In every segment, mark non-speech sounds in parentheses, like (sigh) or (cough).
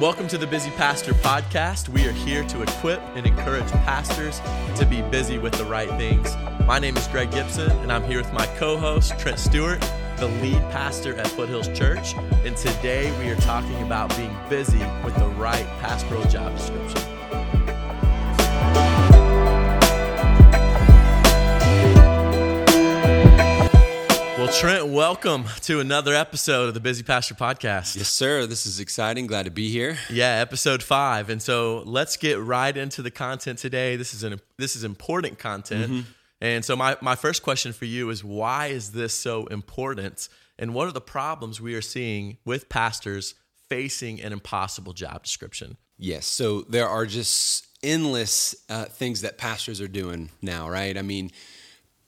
Welcome to the Busy Pastor Podcast. We are here to equip and encourage pastors to be busy with the right things. My name is Greg Gibson, and I'm here with my co host, Trent Stewart, the lead pastor at Foothills Church. And today we are talking about being busy with the right pastoral job description. Trent, welcome to another episode of the Busy Pastor Podcast. Yes, sir. This is exciting. Glad to be here. Yeah, episode five, and so let's get right into the content today. This is an this is important content, mm-hmm. and so my my first question for you is why is this so important, and what are the problems we are seeing with pastors facing an impossible job description? Yes, so there are just endless uh, things that pastors are doing now, right? I mean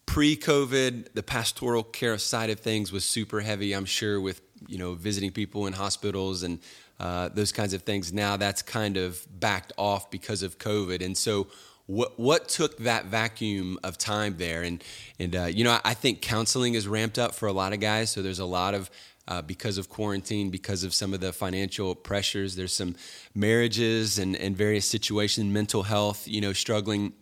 pre-COVID, the pastoral care side of things was super heavy. I'm sure with you know visiting people in hospitals and uh, those kinds of things. Now that's kind of backed off because of COVID, and so what what took that vacuum of time there? And and uh, you know I think counseling is ramped up for a lot of guys. So there's a lot of uh, because of quarantine, because of some of the financial pressures. There's some marriages and, and various situations, mental health, you know, struggling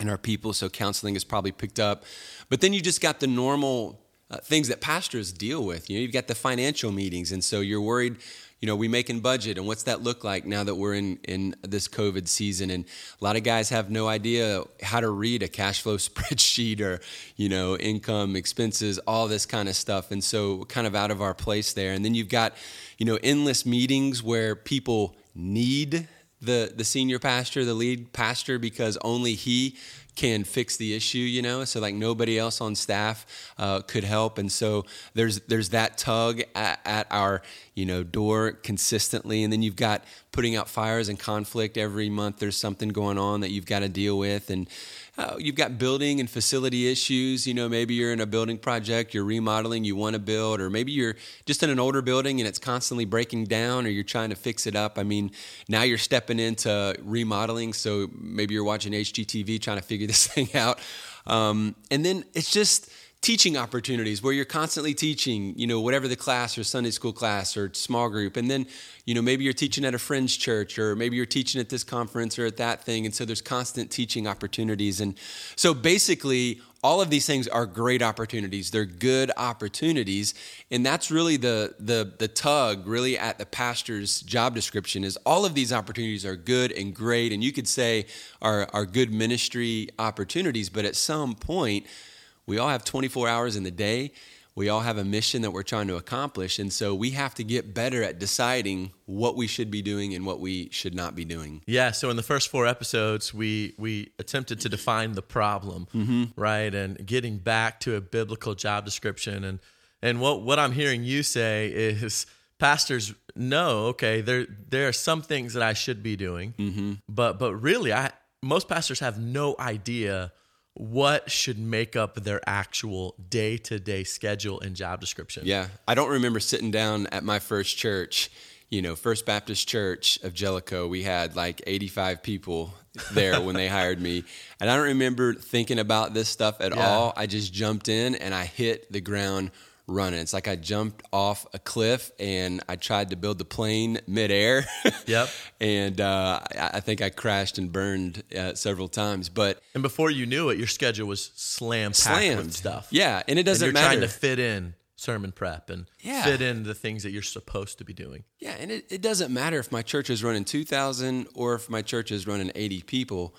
in our people, so counseling is probably picked up. But then you just got the normal uh, things that pastors deal with. You know, you've got the financial meetings, and so you're worried. You know, we making budget, and what's that look like now that we're in in this COVID season? And a lot of guys have no idea how to read a cash flow (laughs) spreadsheet or you know income, expenses, all this kind of stuff. And so, kind of out of our place there. And then you've got you know endless meetings where people need the the senior pastor, the lead pastor, because only he can fix the issue, you know. So like nobody else on staff uh, could help, and so there's there's that tug at, at, our you know door consistently, and then you've got putting out fires and conflict every month. There's something going on that you've got to deal with, and uh, you've got building and facility issues. You know, maybe you're in a building project, you're remodeling, you want to build, or maybe you're just in an older building and it's constantly breaking down, or you're trying to fix it up. I mean, now you're stepping into remodeling, so maybe you're watching HGTV trying to figure (laughs) this thing out. Um, and then it's just teaching opportunities where you're constantly teaching, you know, whatever the class or Sunday school class or small group. And then, you know, maybe you're teaching at a friend's church or maybe you're teaching at this conference or at that thing. And so there's constant teaching opportunities. And so basically, all of these things are great opportunities. They're good opportunities. And that's really the the the tug really at the pastor's job description is all of these opportunities are good and great and you could say are are good ministry opportunities, but at some point we all have 24 hours in the day. We all have a mission that we're trying to accomplish. And so we have to get better at deciding what we should be doing and what we should not be doing. Yeah. So in the first four episodes, we, we attempted to define the problem, mm-hmm. right? And getting back to a biblical job description. And, and what, what I'm hearing you say is pastors know, okay, there, there are some things that I should be doing, mm-hmm. but, but really, I, most pastors have no idea what should make up their actual day to day schedule and job description. Yeah. I don't remember sitting down at my first church, you know, First Baptist Church of Jellico. We had like 85 people there when they (laughs) hired me. And I don't remember thinking about this stuff at yeah. all. I just jumped in and I hit the ground running. It's like I jumped off a cliff and I tried to build the plane midair. (laughs) Yep. and uh, I think I crashed and burned uh, several times. But and before you knew it, your schedule was slam slammed with stuff. Yeah, and it doesn't and you're matter. Trying to fit in sermon prep and yeah. fit in the things that you're supposed to be doing. Yeah, and it, it doesn't matter if my church is running 2,000 or if my church is running 80 people.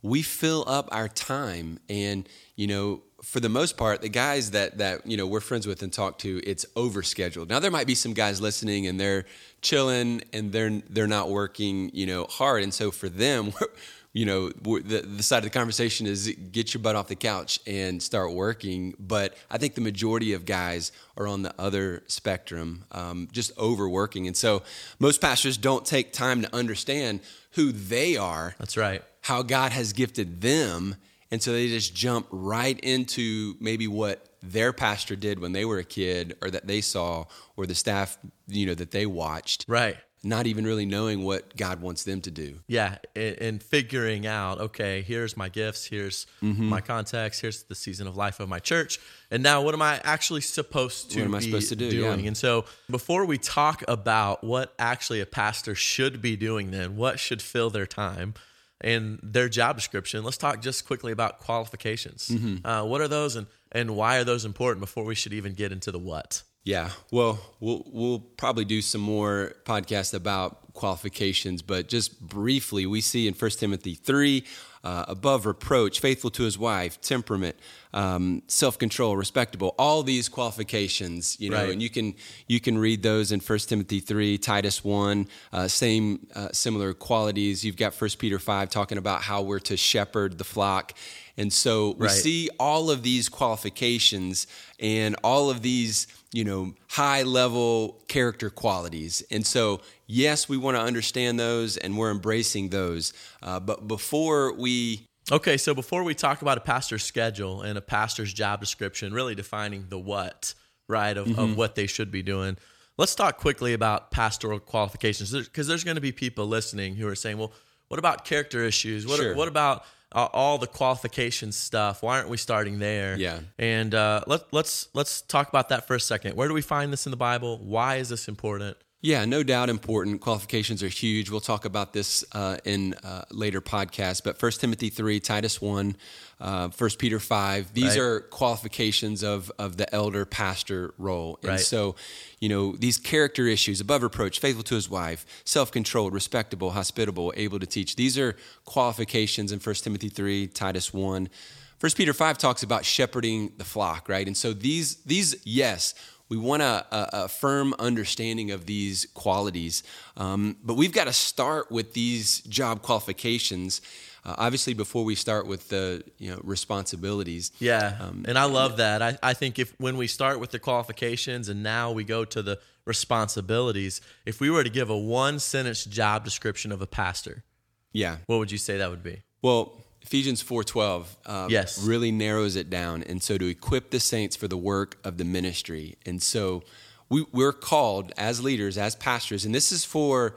We fill up our time, and you know for the most part, the guys that that you know we're friends with and talk to, it's overscheduled. Now there might be some guys listening and they're chilling and they're they're not working, you know, hard, and so for them, (laughs) you know, the the side of the conversation is get your butt off the couch and start working. But I think the majority of guys are on the other spectrum, um, just overworking, and so most pastors don't take time to understand who they are. That's right. How God has gifted them and so they just jump right into maybe what their pastor did when they were a kid or that they saw or the staff, you know, that they watched. Right. not even really knowing what God wants them to do. Yeah, and, and figuring out, okay, here's my gifts, here's Mm-hmm. my context, here's the season of life of my church, and now what am I actually supposed to What am I supposed to do? doing? Yeah. And so, before we talk about what actually a pastor should be doing, then what should fill their time and their job description, let's talk just quickly about qualifications. Mm-hmm. Uh, what are those, and and why are those important before we should even get into the what? Yeah, well, we'll we'll probably do some more podcasts about qualifications, but just briefly, we see in 1 Timothy three, uh, above reproach, faithful to his wife, temperament, um, self control, respectable. All these qualifications, you know, Right. and you can you can read those in 1 Timothy three, Titus one, uh, same uh, similar qualities. You've got 1 Peter five talking about how we're to shepherd the flock. And so we Right. see all of these qualifications and all of these, you know, high level character qualities. And so, yes, we want to understand those and we're embracing those. Uh, but before we, Okay, so before we talk about a pastor's schedule and a pastor's job description, really defining the what, right, of, Mm-hmm. of what they should be doing, let's talk quickly about pastoral qualifications because there's going to be people listening who are saying, well, what about character issues? What, Sure. what about all the qualification stuff? Why aren't we starting there? Yeah. And uh, let, let's let's talk about that for a second. Where do we find this in the Bible? Why is this important? Yeah, no doubt important. Qualifications are huge. We'll talk about this uh, in uh, later podcasts. But 1 Timothy 3, Titus 1, uh, 1 Peter 5, these Right. are qualifications of, of the elder pastor role. And Right. so, you know, these character issues above reproach, faithful to his wife, self controlled, respectable, hospitable, able to teach. These are qualifications in 1 Timothy 3, Titus 1. 1 Peter 5 talks about shepherding the flock, right? And so these, these yes, we want a, a, a firm understanding of these qualities, um, but we've got to start with these job qualifications. Uh, obviously, before we start with the you know responsibilities, Yeah, Um, and I love that. I, I think if when we start with the qualifications and now we go to the responsibilities, if we were to give a one sentence job description of a pastor, yeah. what would you say that would be? Well, Ephesians four twelve, um, Yes. really narrows it down, and so to equip the saints for the work of the ministry, and so we, we're called as leaders, as pastors, and this is for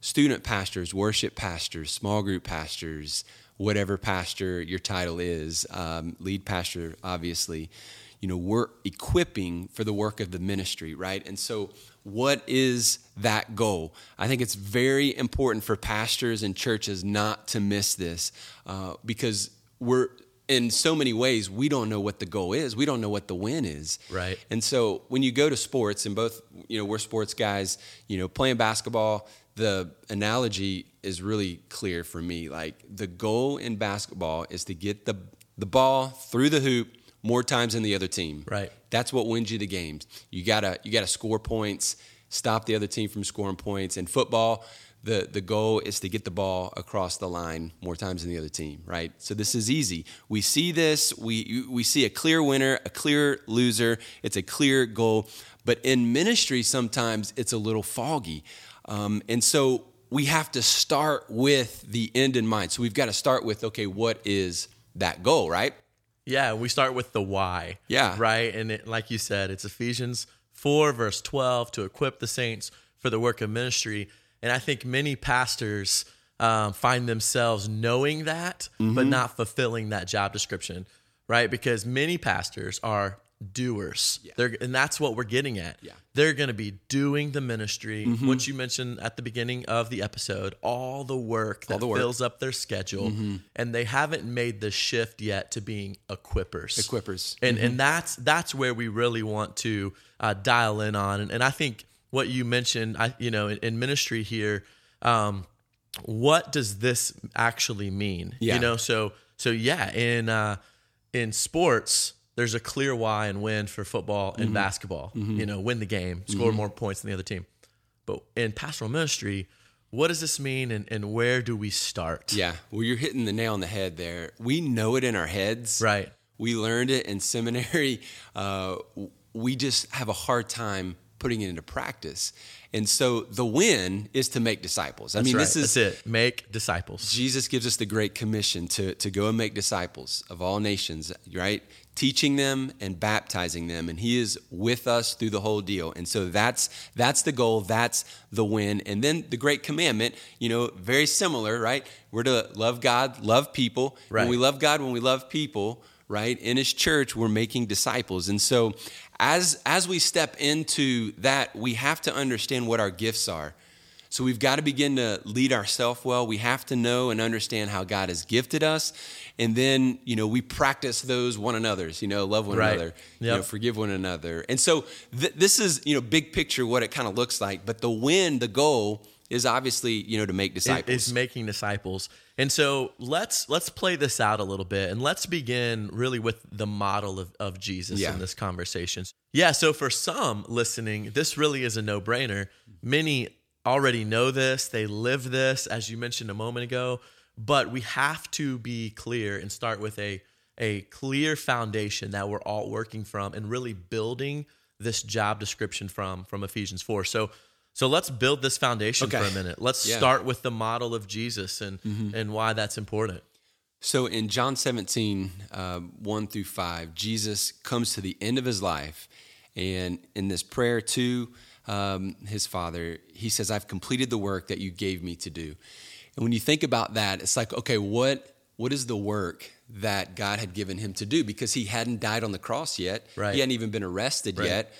student pastors, worship pastors, small group pastors, whatever pastor your title is, um, lead pastor, obviously. You know, we're equipping for the work of the ministry, right? And so, what is that goal? I think it's very important for pastors and churches not to miss this uh, because we're in so many ways we don't know what the goal is we don't know what the win is Right. and so when you go to sports and both you know we're sports guys you know playing basketball the analogy is really clear for me like the goal in basketball is to get the the ball through the hoop more times than the other team Right. that's what wins you the games you gotta you gotta score points stop the other team from scoring points in football the, the goal is to get the ball across the line more times than the other team, right? So this is easy. We see this, we, we see a clear winner, a clear loser, it's a clear goal. But in ministry, sometimes it's a little foggy. Um, and so we have to start with the end in mind. So we've got to start with, okay, what is that goal, right? Yeah, we start with the why. Yeah. Right. And it, like you said, it's Ephesians 4, verse 12, to equip the saints for the work of ministry. And I think many pastors um, find themselves knowing that, but Mm-hmm. not fulfilling that job description, right? Because many pastors are doers. They're, and that's what we're getting at. Yeah. Mm-hmm. They're going to be doing the ministry, what you mentioned at the beginning of the episode, all the work that the work. Mm-hmm. fills up their schedule. And they haven't made the shift yet to being equippers Equippers. and and that's that's where we really want to uh, dial in on and, and I think what you mentioned I you know in, in ministry here um, what does this actually mean Yeah. you know so so yeah in uh, in sports there's a clear why and win for football and mm-hmm. basketball mm-hmm. you know win the game score mm-hmm. more points than the other team but in pastoral ministry what does this mean and, and where do we start Yeah, well, you're hitting the nail on the head there. We know it in our heads. right We learned it in seminary. (laughs) Uh, we just have a hard time putting it into practice. And so the win is to make disciples. I That's mean, right. this is That's it. Make disciples. Jesus gives us the great commission to, to go and make disciples of all nations, right? Teaching them and baptizing them. And he is with us through the whole deal. And so that's that's the goal, that's the win. And then the great commandment, you know, very similar, right? We're to love God, love people. Right. When we love God, when we love people, right? In his church, we're making disciples. And so as as we step into that, we have to understand what our gifts are. So we've got to begin to lead ourselves well. We have to know and understand how God has gifted us. And then, you know, we practice those one another's, you know, love one Right. another, you know, forgive one another. And so th- this is, you know, big picture what it kind of looks like. But the win, the goal is obviously, you know, to make disciples. is making disciples. And so let's let's play this out a little bit and let's begin really with the model of, of Jesus Yeah. in this conversation. Yeah, so for some listening, this really is a no-brainer. Many already know this, they live this, as you mentioned a moment ago, but we have to be clear and start with a a clear foundation that we're all working from and really building this job description from from Ephesians 4. So so let's build this foundation Okay. for a minute. Let's Yeah. start with the model of Jesus and and why that's important. So in John 17, uh, 1 through 5, Jesus comes to the end of his life. And in this prayer to um, his father, he says, I've completed the work that you gave me to do. And when you think about that, it's like, okay, what, what is the work that God had given him to do? Because he hadn't died on the cross yet. Right. He hadn't even been arrested Right. yet.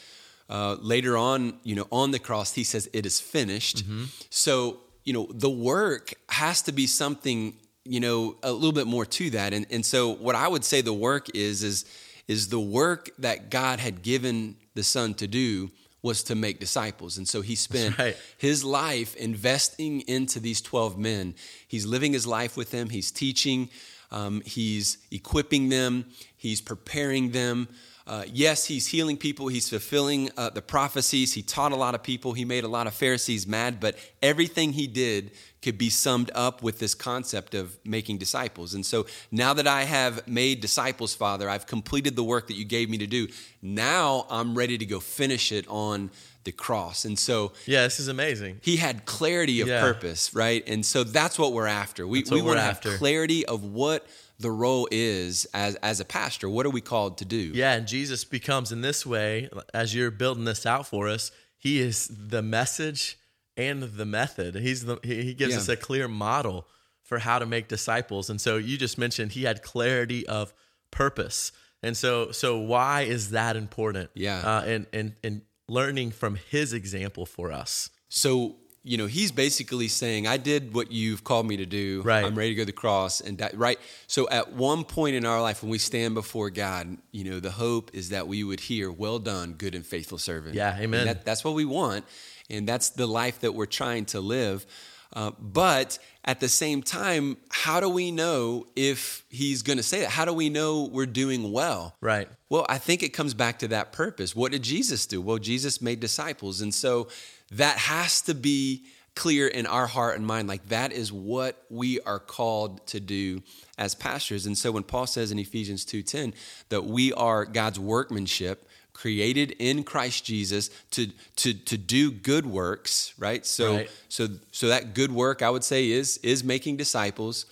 Uh, later on, you know, on the cross, he says, It is finished. So, you know, the work has to be something, you know, a little bit more to that. And, and so, what I would say the work is, is, is the work that God had given the Son to do was to make disciples. And so he spent right. his life investing into these 12 men. He's living his life with them, he's teaching, um, he's equipping them, he's preparing them. Uh, yes, he's healing people. He's fulfilling uh, the prophecies. He taught a lot of people. He made a lot of Pharisees mad, but everything he did could be summed up with this concept of making disciples. And so now that I have made disciples, Father, I've completed the work that you gave me to do. Now I'm ready to go finish it on the cross. And so Yeah, this is amazing. he had clarity of Yeah. purpose, right? And so that's what we're after. We, we want to have clarity of what the role is as, as a pastor. What are we called to do? Yeah, and Jesus becomes in this way, as you're building this out for us, he is the message and the method. He's the he he gives Yeah. us a clear model for how to make disciples. And so you just mentioned he had clarity of purpose. And so so why is that important? Yeah. Uh, and and and learning from his example for us. So, you know, he's basically saying, I did what you've called me to do. Right. I'm ready to go to the cross. And that, right. So at one point in our life, when we stand before God, you know, the hope is that we would hear, well done, good and faithful servant. Yeah, amen. that, that's what we want. And that's the life that we're trying to live. Uh, but at the same time, how do we know if he's going to say that? How do we know we're doing well? Right. Well, I think it comes back to that purpose. What did Jesus do? Well, Jesus made disciples. And so that has to be clear in our heart and mind. Like that is what we are called to do as pastors. And so when Paul says in Ephesians 2:10 that we are God's workmanship, created in Christ Jesus to to to do good works, right? So Right. so so that good work I would say is is making disciples.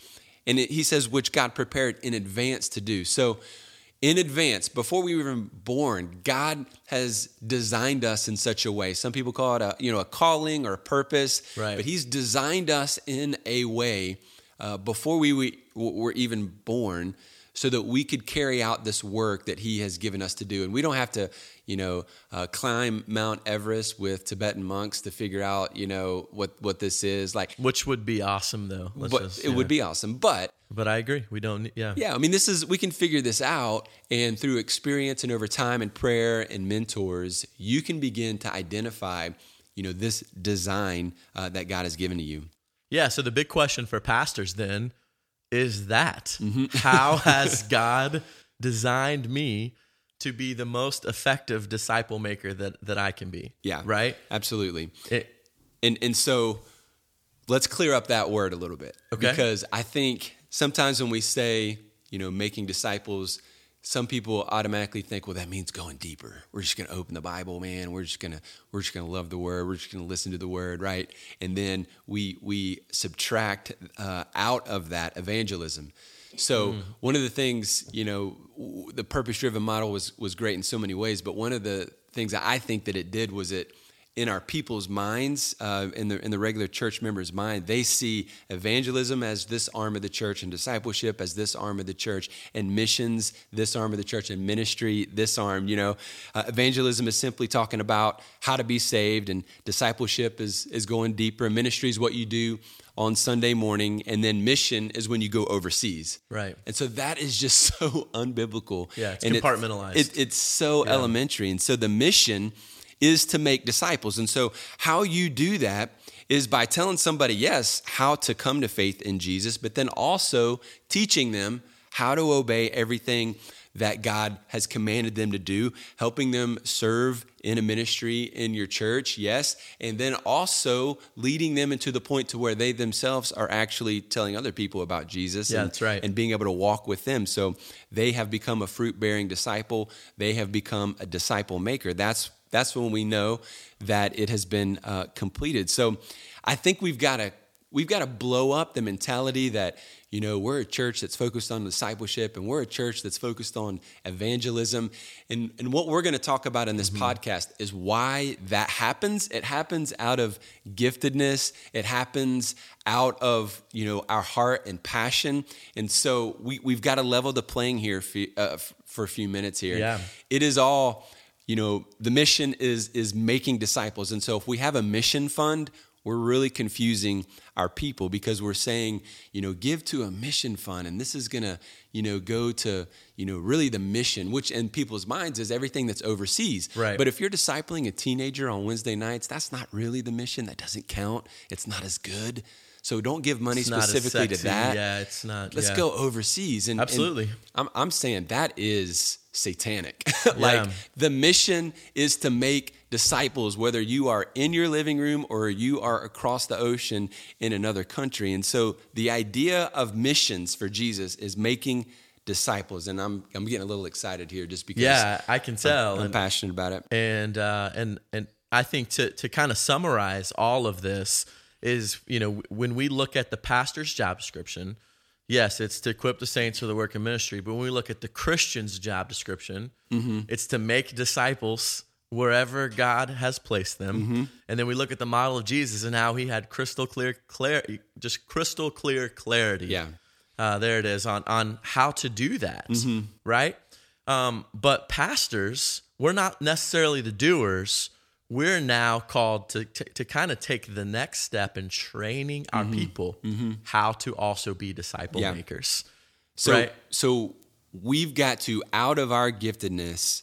And it, he says which God prepared in advance to do. So in advance, before we were even born, God has designed us in such a way. Some people call it a you know a calling or a purpose, Right. but He's designed us in a way uh, before we we were even born, so that we could carry out this work that He has given us to do. And we don't have to, you know, uh, climb Mount Everest with Tibetan monks to figure out, you know, what what this is like. Which would be awesome though. Let's But just- it would be awesome, but. But I agree. We don't need yeah. Yeah, I mean, this is we can figure this out, and through experience and over time and prayer and mentors, you can begin to identify, you know, this design uh, that God has given to you. Yeah, so the big question for pastors then is that Mm-hmm. (laughs) how has God designed me to be the most effective disciple maker that that I can be? Yeah, Right? Absolutely. It, And and so, let's clear up that word a little bit, Okay. Because I think sometimes when we say, you know, making disciples, some people automatically think, well, that means going deeper. We're just going to open the Bible, man. We're just going to we're just going to love the Word. We're just going to listen to the Word, right? And then we we subtract uh, out of that evangelism. So mm. one of the things, you know, the purpose driven model was was great in so many ways, but one of the things I think that it did was it in our people's minds, uh, in the in the regular church members' mind, they see evangelism as this arm of the church, and discipleship as this arm of the church, and missions this arm of the church, and ministry this arm. You know, uh, evangelism is simply talking about how to be saved, and discipleship is is going deeper. And ministry is what you do on Sunday morning, and then mission is when you go overseas. Right. And so that is just (laughs) so unbiblical. Yeah, it's and compartmentalized. It, it, it's so yeah. elementary, and so the mission is to make disciples. And so, how you do that is by telling somebody, yes, how to come to faith in Jesus, but then also teaching them how to obey everything that God has commanded them to do, helping them serve in a ministry in your church, yes, and then also leading them into the point to where they themselves are actually telling other people about Jesus yeah, and, that's right. and being able to walk with them. So they have become a fruit bearing disciple, they have become a disciple maker. That's that's when we know that it has been uh, completed. So I think we've got to we've got to blow up the mentality that you know we're a church that's focused on discipleship and we're a church that's focused on evangelism and and what we're going to talk about in this mm-hmm. podcast is why that happens it happens out of giftedness it happens out of you know our heart and passion and so we, we've got to level the playing here for, uh, for a few minutes here yeah. it is all you know the mission is is making disciples. And so if we have a mission fund we're really confusing our people because we're saying you know give to a mission fund and this is going to you know go to you know really the mission which in people's minds is everything that's overseas. Right. But if you're discipling a teenager on wednesday nights that's not really the mission. That doesn't count. It's not as good so don't give money it's specifically to that yeah it's not let's yeah. go overseas and absolutely and I'm, I'm saying that is satanic. (laughs) like yeah. the mission is to make disciples, whether you are in your living room or you are across the ocean in another country. And so the idea of missions for Jesus is making disciples. And I'm I'm getting a little excited here just because Yeah, I can tell. I'm, I'm and, passionate about it. And uh, and and I think to to kind of summarize all of this is, you know, when we look at the pastor's job description, yes, it's to equip the saints for the work of ministry. But when we look at the Christian's job description, mm-hmm. it's to make disciples wherever God has placed them. Mm-hmm. And then we look at the model of Jesus and how he had crystal clear, clear just crystal clear clarity. Yeah. Uh, there it is on on how to do that, mm-hmm. right? Um, but pastors, we're not necessarily the doers we're now called to, to, to kind of take the next step in training our mm-hmm. people mm-hmm. how to also be disciple yeah. makers. So, right? so we've got to, out of our giftedness,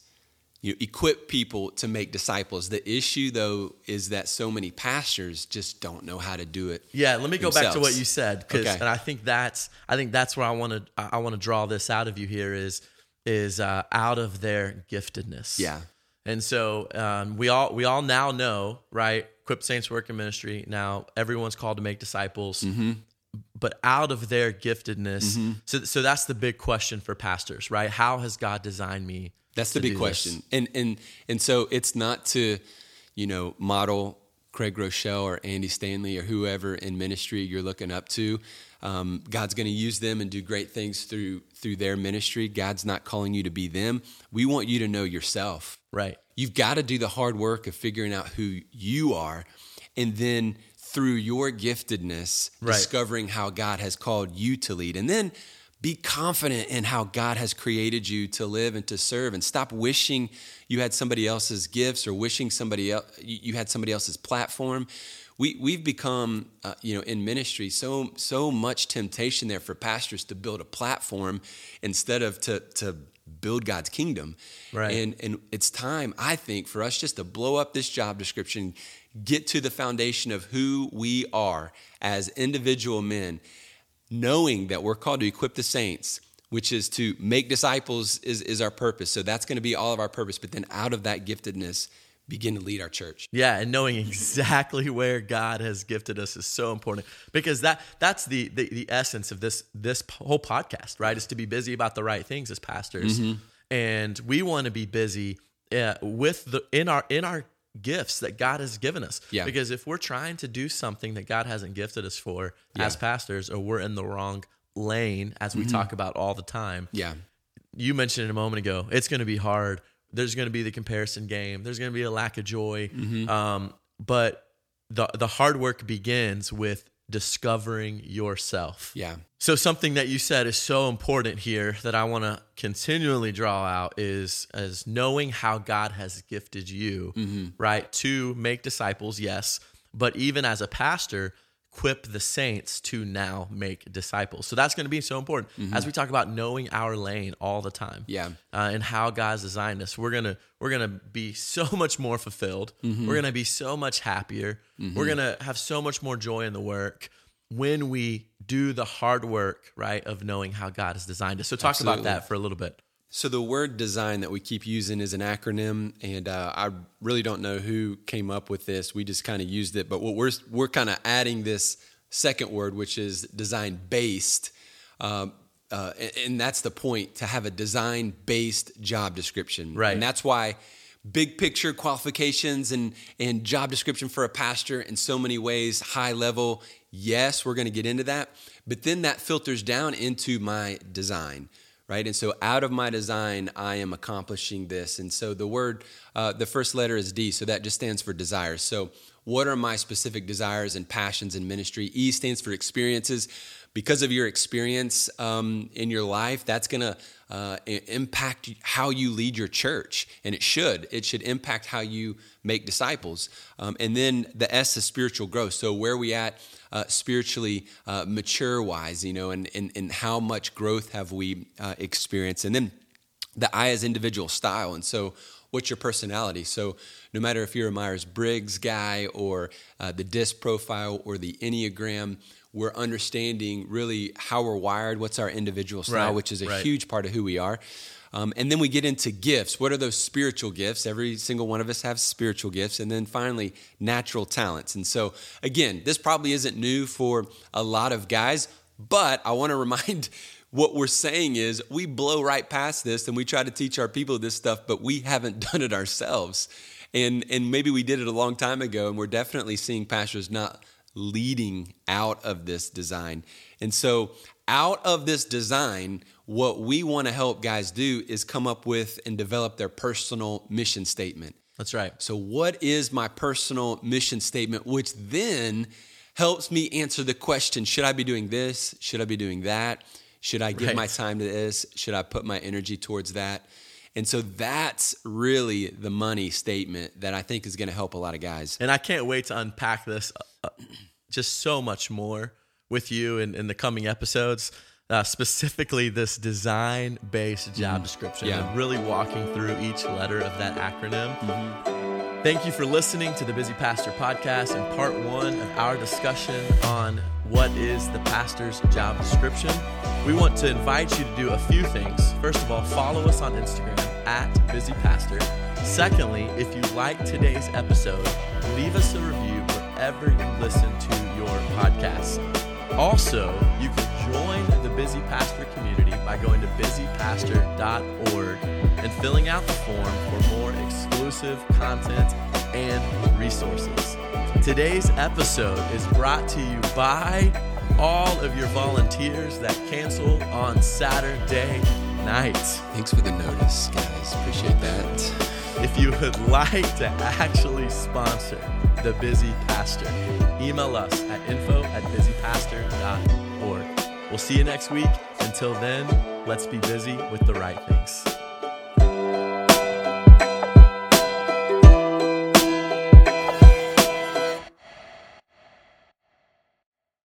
you know, equip people to make disciples. The issue, though, is that so many pastors just don't know how to do it. Yeah, let me go themselves. back to what you said, because, okay. and I think that's, I think that's where I want to, I want to draw this out of you here is, is uh, out of their giftedness. Yeah. And so um, we all we all now know, right? Equip Saints Work in Ministry. Now everyone's called to make disciples, mm-hmm. but out of their giftedness. Mm-hmm. So, so that's the big question for pastors, right? How has God designed me? That's the big question. This? And and and so it's not to, you know, model Craig Groeschel or Andy Stanley or whoever in ministry you're looking up to. Um, God's going to use them and do great things through through their ministry. God's not calling you to be them. We want you to know yourself. Right. You've got to do the hard work of figuring out who you are, and then through your giftedness, right. discovering how God has called you to lead, and then be confident in how God has created you to live and to serve, and stop wishing you had somebody else's gifts or wishing somebody else you had somebody else's platform we we've become uh, you know in ministry so so much temptation there for pastors to build a platform instead of to to build God's kingdom. Right. And and it's time I think for us just to blow up this job description, get to the foundation of who we are as individual men, knowing that we're called to equip the saints which is to make disciples is, is our purpose. So that's going to be all of our purpose. But then out of that giftedness, begin to lead our church. Yeah, and knowing exactly where God has gifted us is so important because that that's the the, the essence of this this whole podcast, right? Is to be busy about the right things as pastors. Mm-hmm. and we want to be busy uh, with the in our in our gifts that God has given us. Yeah. Because if we're trying to do something that God hasn't gifted us for as pastors, or we're in the wrong lane, as we talk about all the time, Yeah. you mentioned it a moment ago. It's going to be hard. There's going to be the comparison game. There's going to be a lack of joy. Mm-hmm. Um, but the the hard work begins with discovering yourself. Yeah. So something that you said is so important here that I want to continually draw out is as knowing how God has gifted you, right, to make disciples, yes, but even as a pastor, equip the saints to now make disciples. So that's going to be so important mm-hmm. as we talk about knowing our lane all the time. Yeah. Uh, and how God's designed us. We're gonna we're gonna be so (laughs) much more fulfilled. Mm-hmm. We're gonna be so much happier. Mm-hmm. We're gonna have so much more joy in the work when we do the hard work, right, of knowing how God has designed us. So talk about that for a little bit. So the word design that we keep using is an acronym, and uh, I really don't know who came up with this. We just kind of used it, but what we're we're kind of adding this second word, which is design based, um, uh, and, and that's the point to have a design based job description, Right. And that's why big picture qualifications and and job description for a pastor in so many ways, high level. Yes, we're going to get into that, but then that filters down into my design right? And so out of my design, I am accomplishing this. And so the word, uh, the first letter is D, so that just stands for desires. So what are my specific desires and passions in ministry? E stands for experiences. Because of your experience um, in your life, that's going to uh, impact how you lead your church, and it should. It should impact how you make disciples. Um, and then the S is spiritual growth. So where are we at uh, spiritually, uh, mature wise, you know, and, and and how much growth have we uh, experienced? And then the I as individual style. And so, what's your personality? So, no matter if you're a Myers Briggs guy or uh, the DISC profile or the Enneagram, we're understanding really how we're wired, what's our individual style, Right, which is a right. huge part of who we are. Um, and then we get into gifts. What are those spiritual gifts? Every single one of us have spiritual gifts. And then finally, natural talents. And so, again, this probably isn't new for a lot of guys, but I want to (laughs) remind what we're saying is we blow right past this and we try to teach our people this stuff, but we haven't (laughs) done it ourselves. And, and maybe we did it a long time ago, and we're definitely seeing pastors not leading out of this design. And so, out of this design, what we want to help guys do is come up with and develop their personal mission statement. That's right. So, what is my personal mission statement, which then helps me answer the question should I be doing this? Should I be doing that? Should I give Right. my time to this? Should I put my energy towards that? And so that's really the money statement that I think is going to help a lot of guys. And I can't wait to unpack this uh, just so much more with you in, in the coming episodes. Uh, specifically, this design based job description Yeah. and really walking through each letter of that acronym. Thank you for listening to the Busy Pastor podcast and part one of our discussion on what is the pastor's job description. We want to invite you to do a few things. First of all, follow us on Instagram at Busy Pastor. Secondly, if you like today's episode, leave us a review wherever you listen to your podcasts. Also, you can join the Busy Pastor community by going to busypastor.org and filling out the form for more exclusive content and resources. Today's episode is brought to you by all of your volunteers that cancel on Saturday night. Thanks for the notice, guys. Appreciate that. If you would (laughs) like to actually sponsor the Busy Pastor, email us at info at busypastor.org. We'll see you next week. Until then, let's be busy with the right things.